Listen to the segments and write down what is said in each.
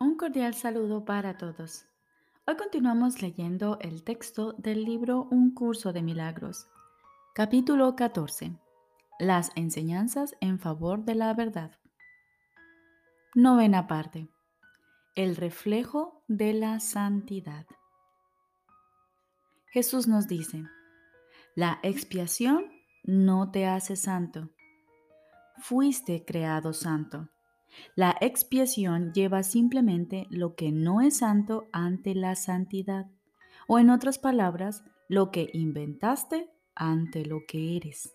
Un cordial saludo para todos. Hoy continuamos leyendo el texto del libro Un curso de milagros, capítulo 14. Las enseñanzas en favor de la verdad. Novena parte. El reflejo de la santidad. Jesús nos dice, la expiación no te hace santo. Fuiste creado santo. La expiación lleva simplemente lo que no es santo ante la santidad, o en otras palabras, lo que inventaste ante lo que eres.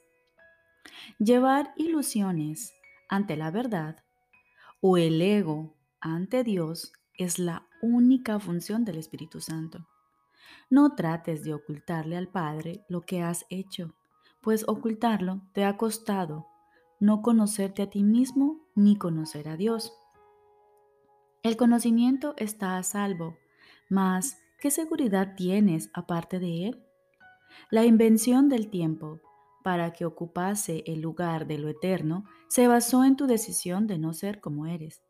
Llevar ilusiones ante la verdad o el ego ante Dios es la única función del Espíritu Santo. No trates de ocultarle al Padre lo que has hecho, pues ocultarlo te ha costado no conocerte a ti mismo ni conocer a Dios. El conocimiento está a salvo, mas ¿qué seguridad tienes aparte de él? La invención del tiempo para que ocupase el lugar de lo eterno se basó en tu decisión de no ser como eres.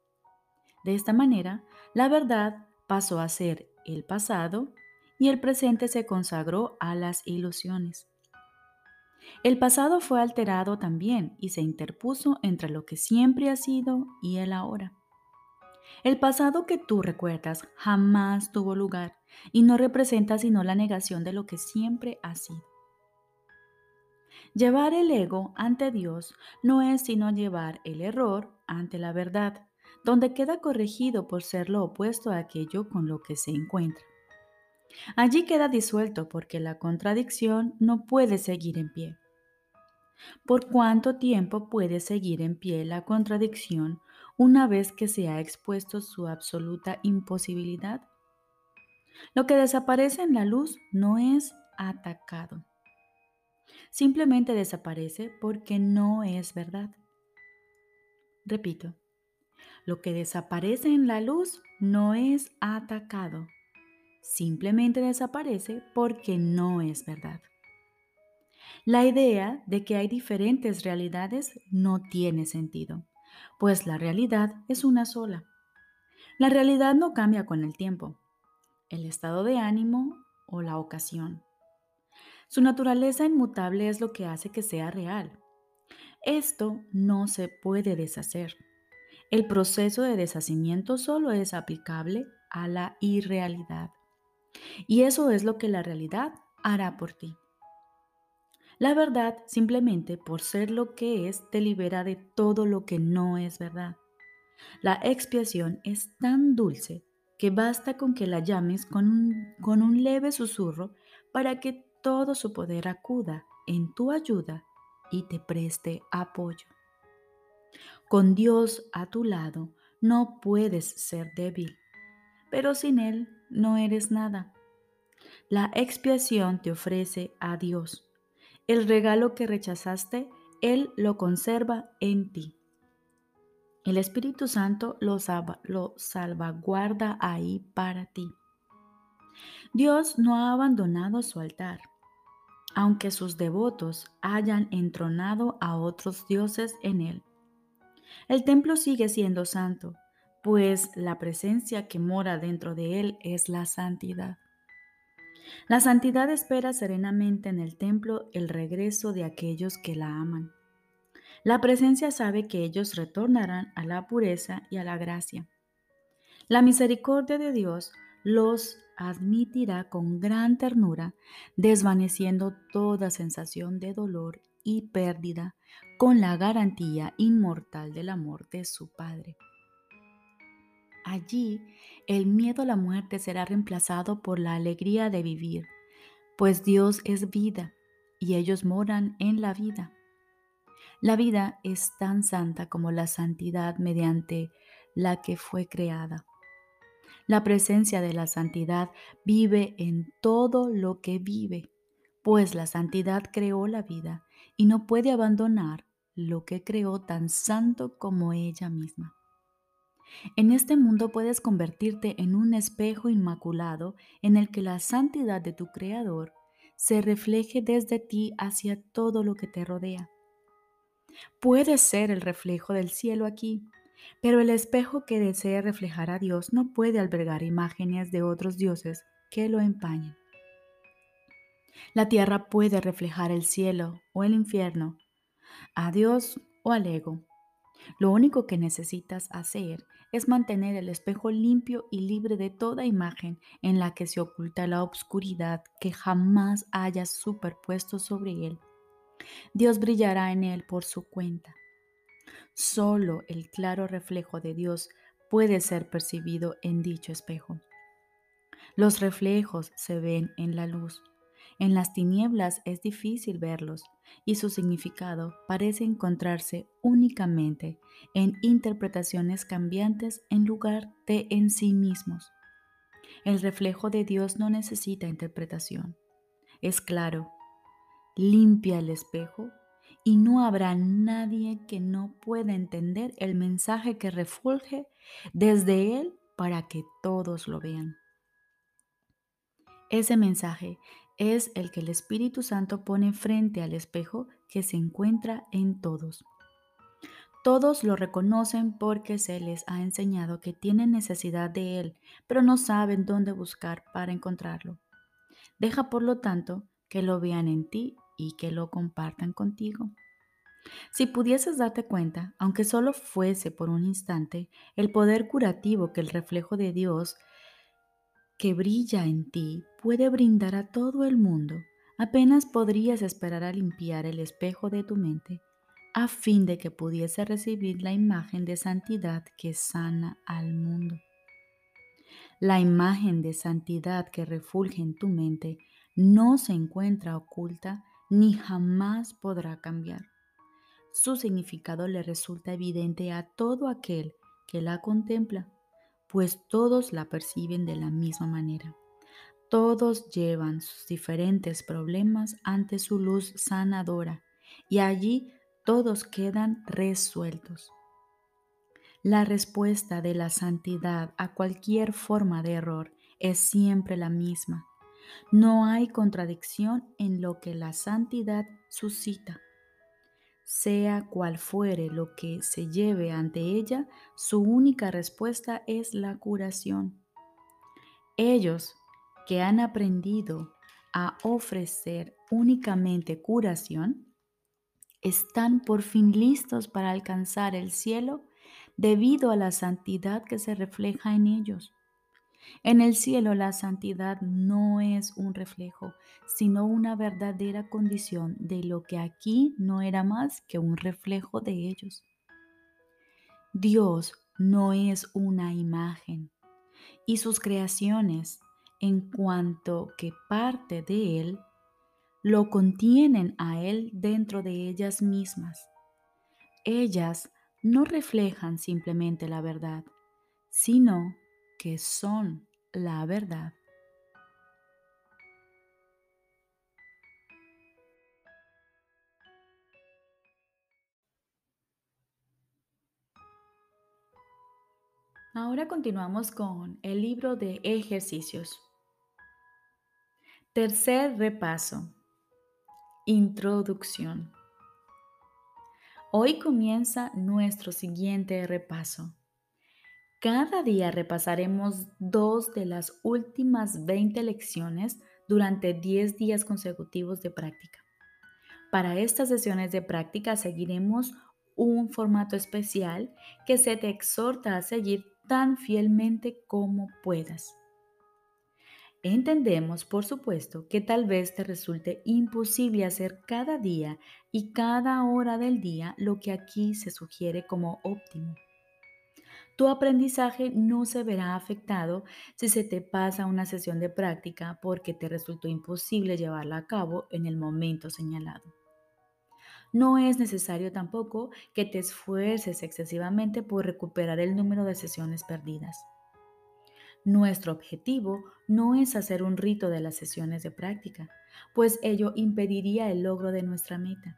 De esta manera, la verdad pasó a ser el pasado y el presente se consagró a las ilusiones. El pasado fue alterado también y se interpuso entre lo que siempre ha sido y el ahora. El pasado que tú recuerdas jamás tuvo lugar y no representa sino la negación de lo que siempre ha sido. Llevar el ego ante Dios no es sino llevar el error ante la verdad, donde queda corregido por ser lo opuesto a aquello con lo que se encuentra. Allí queda disuelto porque la contradicción no puede seguir en pie. ¿Por cuánto tiempo puede seguir en pie la contradicción una vez que se ha expuesto su absoluta imposibilidad? Lo que desaparece en la luz no es atacado. Simplemente desaparece porque no es verdad. Repito, lo que desaparece en la luz no es atacado simplemente desaparece porque no es verdad. La idea de que hay diferentes realidades no tiene sentido, pues la realidad es una sola. La realidad no cambia con el tiempo, el estado de ánimo o la ocasión. Su naturaleza inmutable es lo que hace que sea real. Esto no se puede deshacer. El proceso de deshacimiento solo es aplicable a la irrealidad. Y eso es lo que la realidad hará por ti. La verdad, simplemente por ser lo que es, te libera de todo lo que no es verdad. La expiación es tan dulce que basta con que la llames con un, con un leve susurro para que todo su poder acuda en tu ayuda y te preste apoyo. Con Dios a tu lado no puedes ser débil, pero sin Él no eres nada. La expiación te ofrece a Dios. El regalo que rechazaste, Él lo conserva en ti. El Espíritu Santo lo, lo salvaguarda ahí para ti. Dios no ha abandonado su altar, aunque sus devotos hayan entronado a otros dioses en él. El templo sigue siendo santo, pues la presencia que mora dentro de él es la santidad. La santidad espera serenamente en el templo el regreso de aquellos que la aman. La presencia sabe que ellos retornarán a la pureza y a la gracia. La misericordia de Dios los admitirá con gran ternura, desvaneciendo toda sensación de dolor y pérdida con la garantía inmortal del amor de su Padre. Allí el miedo a la muerte será reemplazado por la alegría de vivir, pues Dios es vida y ellos moran en la vida. La vida es tan santa como la santidad mediante la que fue creada. La presencia de la santidad vive en todo lo que vive, pues la santidad creó la vida y no puede abandonar lo que creó tan santo como ella misma. En este mundo puedes convertirte en un espejo inmaculado en el que la santidad de tu Creador se refleje desde ti hacia todo lo que te rodea. Puedes ser el reflejo del cielo aquí Pero el espejo que desea reflejar a Dios no puede albergar imágenes de otros dioses que lo empañen. La tierra puede reflejar el cielo o el infierno, a Dios o al ego. Lo único que necesitas hacer es mantener el espejo limpio y libre de toda imagen en la que se oculta la obscuridad que jamás hayas superpuesto sobre él. Dios brillará en él por su cuenta. Solo el claro reflejo de Dios puede ser percibido en dicho espejo. Los reflejos se ven en la luz. En las tinieblas es difícil verlos y su significado parece encontrarse únicamente en interpretaciones cambiantes en lugar de en sí mismos. El reflejo de Dios no necesita interpretación. Es claro, limpia el espejo y no habrá nadie que no pueda entender el mensaje que refulge desde él para que todos lo vean. Ese mensaje es el que el Espíritu Santo pone frente al espejo que se encuentra en todos. Todos lo reconocen porque se les ha enseñado que tienen necesidad de Él, pero no saben dónde buscar para encontrarlo. Deja por lo tanto que lo vean en ti y que lo compartan contigo. Si pudieses darte cuenta, aunque solo fuese por un instante, el poder curativo que el reflejo de Dios que brilla en ti puede brindar a todo el mundo, apenas podrías esperar a limpiar el espejo de tu mente a fin de que pudiese recibir la imagen de santidad que sana al mundo. La imagen de santidad que refulge en tu mente no se encuentra oculta ni jamás podrá cambiar. Su significado le resulta evidente a todo aquel que la contempla, pues todos la perciben de la misma manera. Todos llevan sus diferentes problemas ante su luz sanadora y allí todos quedan resueltos. La respuesta de la santidad a cualquier forma de error es siempre la misma. No hay contradicción en lo que la santidad suscita. Sea cual fuere lo que se lleve ante ella, su única respuesta es la curación. Ellos que han aprendido a ofrecer únicamente curación, están por fin listos para alcanzar el cielo debido a la santidad que se refleja en ellos. En el cielo la santidad no es un reflejo, sino una verdadera condición de lo que aquí no era más que un reflejo de ellos. Dios no es una imagen y sus creaciones, en cuanto que parte de Él, lo contienen a Él dentro de ellas mismas. Ellas no reflejan simplemente la verdad, sino que son la verdad. Ahora continuamos con el libro de ejercicios. Tercer repaso. Introducción. Hoy comienza nuestro siguiente repaso. Cada día repasaremos dos de las últimas 20 lecciones durante 10 días consecutivos de práctica. Para estas sesiones de práctica seguiremos un formato especial que se te exhorta a seguir tan fielmente como puedas. Entendemos, por supuesto, que tal vez te resulte imposible hacer cada día y cada hora del día lo que aquí se sugiere como óptimo. Tu aprendizaje no se verá afectado si se te pasa una sesión de práctica porque te resultó imposible llevarla a cabo en el momento señalado. No es necesario tampoco que te esfuerces excesivamente por recuperar el número de sesiones perdidas. Nuestro objetivo no es hacer un rito de las sesiones de práctica, pues ello impediría el logro de nuestra meta.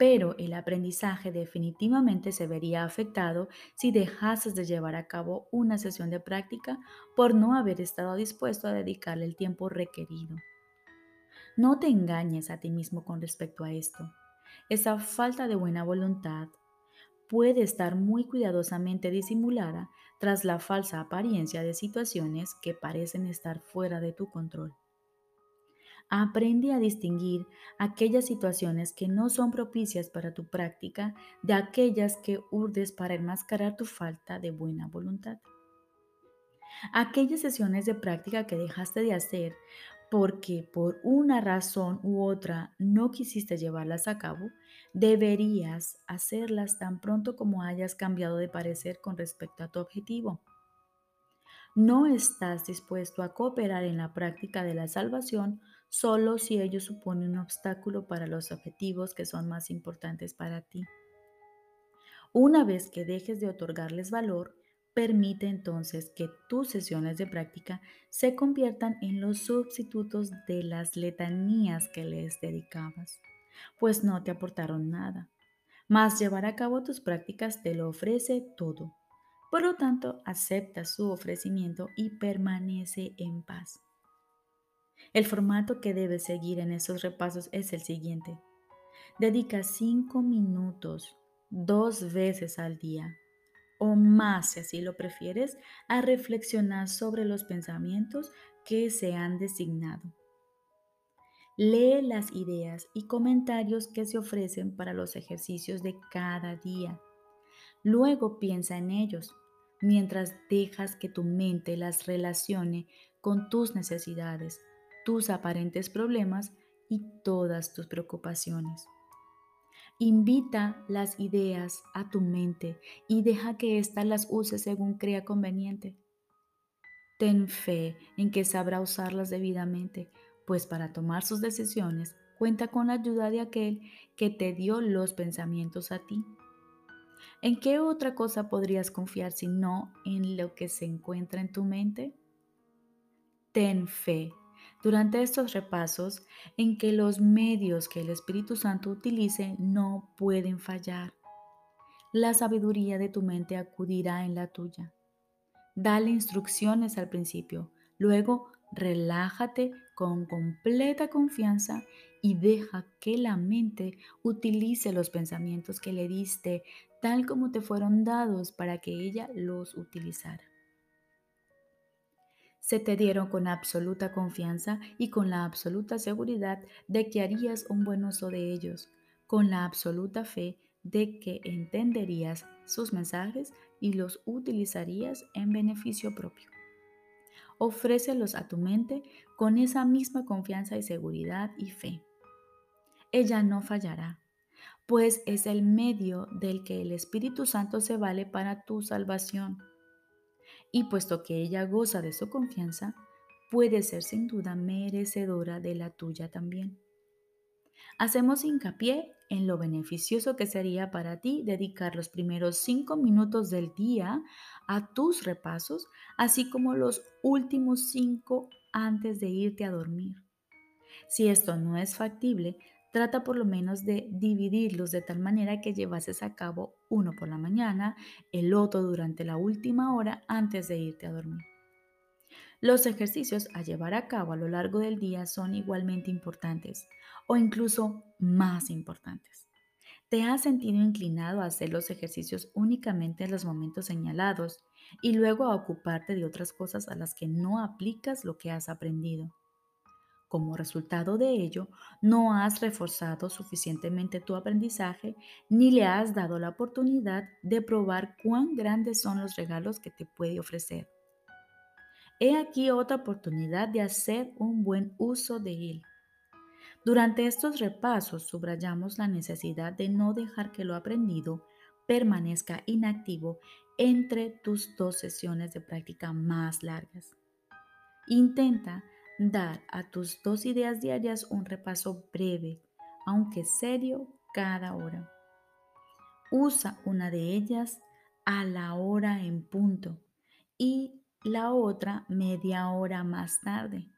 Pero el aprendizaje definitivamente se vería afectado si dejases de llevar a cabo una sesión de práctica por no haber estado dispuesto a dedicarle el tiempo requerido. No te engañes a ti mismo con respecto a esto. Esa falta de buena voluntad puede estar muy cuidadosamente disimulada tras la falsa apariencia de situaciones que parecen estar fuera de tu control. Aprende a distinguir aquellas situaciones que no son propicias para tu práctica de aquellas que urdes para enmascarar tu falta de buena voluntad. Aquellas sesiones de práctica que dejaste de hacer porque por una razón u otra no quisiste llevarlas a cabo, deberías hacerlas tan pronto como hayas cambiado de parecer con respecto a tu objetivo. No estás dispuesto a cooperar en la práctica de la salvación solo si ello supone un obstáculo para los objetivos que son más importantes para ti. Una vez que dejes de otorgarles valor, permite entonces que tus sesiones de práctica se conviertan en los sustitutos de las letanías que les dedicabas, pues no te aportaron nada. Mas llevar a cabo tus prácticas te lo ofrece todo. Por lo tanto, acepta su ofrecimiento y permanece en paz. El formato que debes seguir en esos repasos es el siguiente. Dedica cinco minutos dos veces al día o más, si así lo prefieres, a reflexionar sobre los pensamientos que se han designado. Lee las ideas y comentarios que se ofrecen para los ejercicios de cada día. Luego piensa en ellos mientras dejas que tu mente las relacione con tus necesidades, tus aparentes problemas y todas tus preocupaciones. Invita las ideas a tu mente y deja que ésta las use según crea conveniente. Ten fe en que sabrá usarlas debidamente, pues para tomar sus decisiones cuenta con la ayuda de aquel que te dio los pensamientos a ti. ¿En qué otra cosa podrías confiar si no en lo que se encuentra en tu mente? Ten fe durante estos repasos en que los medios que el Espíritu Santo utilice no pueden fallar. La sabiduría de tu mente acudirá en la tuya. Dale instrucciones al principio, luego relájate con completa confianza y deja que la mente utilice los pensamientos que le diste tal como te fueron dados para que ella los utilizara se te dieron con absoluta confianza y con la absoluta seguridad de que harías un buen uso de ellos, con la absoluta fe de que entenderías sus mensajes y los utilizarías en beneficio propio. Ofrécelos a tu mente con esa misma confianza y seguridad y fe. Ella no fallará, pues es el medio del que el Espíritu Santo se vale para tu salvación y puesto que ella goza de su confianza, puede ser sin duda merecedora de la tuya también. Hacemos hincapié en lo beneficioso que sería para ti dedicar los primeros cinco minutos del día a tus repasos, así como los últimos cinco antes de irte a dormir. Si esto no es factible, Trata por lo menos de dividirlos de tal manera que llevases a cabo uno por la mañana, el otro durante la última hora antes de irte a dormir. Los ejercicios a llevar a cabo a lo largo del día son igualmente importantes o incluso más importantes. ¿Te has sentido inclinado a hacer los ejercicios únicamente en los momentos señalados y luego a ocuparte de otras cosas a las que no aplicas lo que has aprendido? Como resultado de ello, no has reforzado suficientemente tu aprendizaje ni le has dado la oportunidad de probar cuán grandes son los regalos que te puede ofrecer. He aquí otra oportunidad de hacer un buen uso de él. Durante estos repasos subrayamos la necesidad de no dejar que lo aprendido permanezca inactivo entre tus dos sesiones de práctica más largas. Intenta dar a tus dos ideas diarias un repaso breve, aunque serio, cada hora. Usa una de ellas a la hora en punto y la otra media hora más tarde.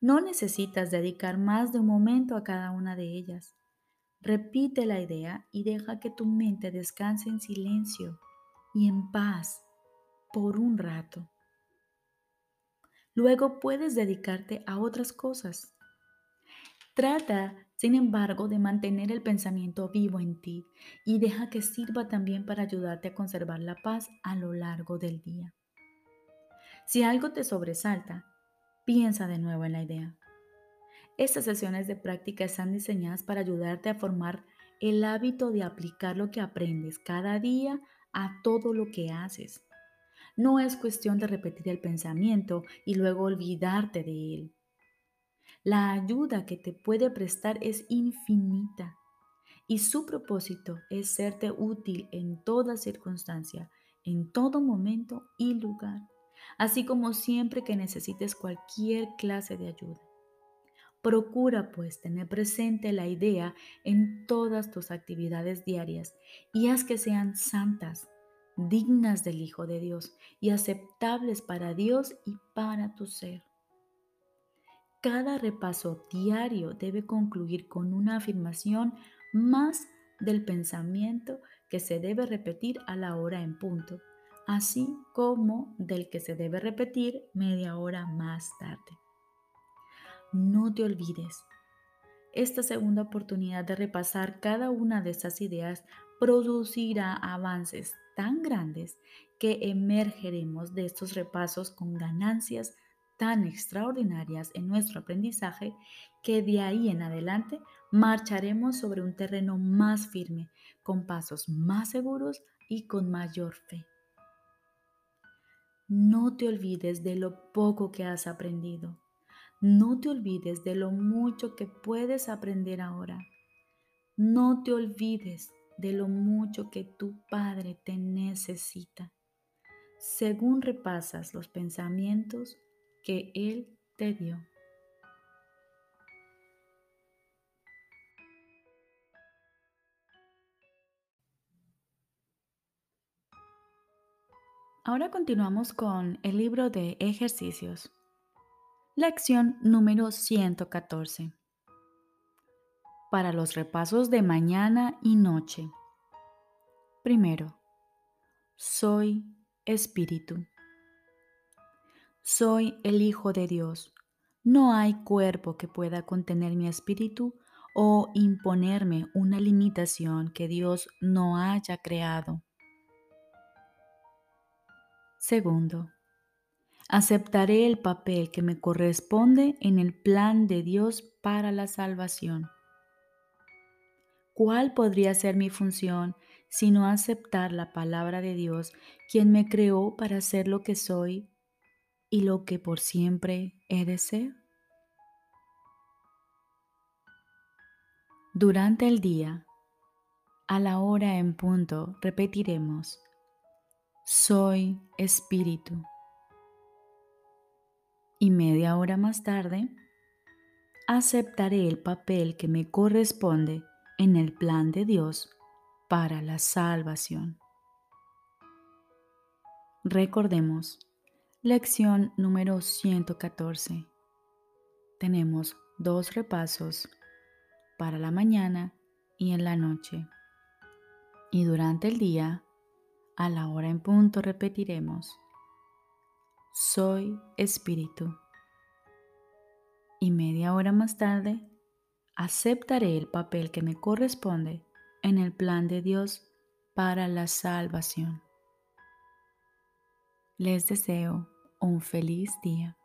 No necesitas dedicar más de un momento a cada una de ellas. Repite la idea y deja que tu mente descanse en silencio y en paz por un rato. Luego puedes dedicarte a otras cosas. Trata sin embargo, de mantener el pensamiento vivo en ti y deja que sirva también para ayudarte a conservar la paz a lo largo del día. Si algo te sobresalta, piensa de nuevo en la idea. Estas sesiones de práctica están diseñadas para ayudarte a formar el hábito de aplicar lo que aprendes cada día a todo lo que haces. No es cuestión de repetir el pensamiento y luego olvidarte de él. La ayuda que te puede prestar es infinita y su propósito es serte útil en toda circunstancia, en todo momento y lugar así como siempre que necesites cualquier clase de ayuda. Procura pues tener presente la idea en todas tus actividades diarias y haz que sean santas, dignas del Hijo de Dios y aceptables para Dios y para tu ser. Cada repaso diario debe concluir con una afirmación más del pensamiento que se debe repetir a la hora en punto así como del que se debe repetir media hora más tarde. No te olvides, esta segunda oportunidad de repasar cada una de estas ideas producirá avances tan grandes que emergeremos de estos repasos con ganancias tan extraordinarias en nuestro aprendizaje que de ahí en adelante marcharemos sobre un terreno más firme, con pasos más seguros y con mayor fe. No te olvides de lo poco que has aprendido. No te olvides de lo mucho que puedes aprender ahora. No te olvides de lo mucho que tu Padre te necesita, según repasas los pensamientos que Él te dio. Ahora continuamos con el libro de ejercicios. Lección número 114. Para los repasos de mañana y noche. Primero, soy espíritu. Soy el Hijo de Dios. No hay cuerpo que pueda contener mi espíritu o imponerme una limitación que Dios no haya creado. Segundo, aceptaré el papel que me corresponde en el plan de Dios para la salvación. ¿Cuál podría ser mi función sino aceptar la palabra de Dios, quien me creó para ser lo que soy y lo que por siempre he de ser? Durante el día, a la hora en punto, repetiremos, soy espíritu. Y media hora más tarde, aceptaré el papel que me corresponde en el plan de Dios para la salvación. Recordemos, lección número 114. Tenemos dos repasos para la mañana y en la noche. Y durante el día a la hora en punto repetiremos, soy espíritu. Y media hora más tarde, aceptaré el papel que me corresponde en el plan de Dios para la salvación. Les deseo un feliz día.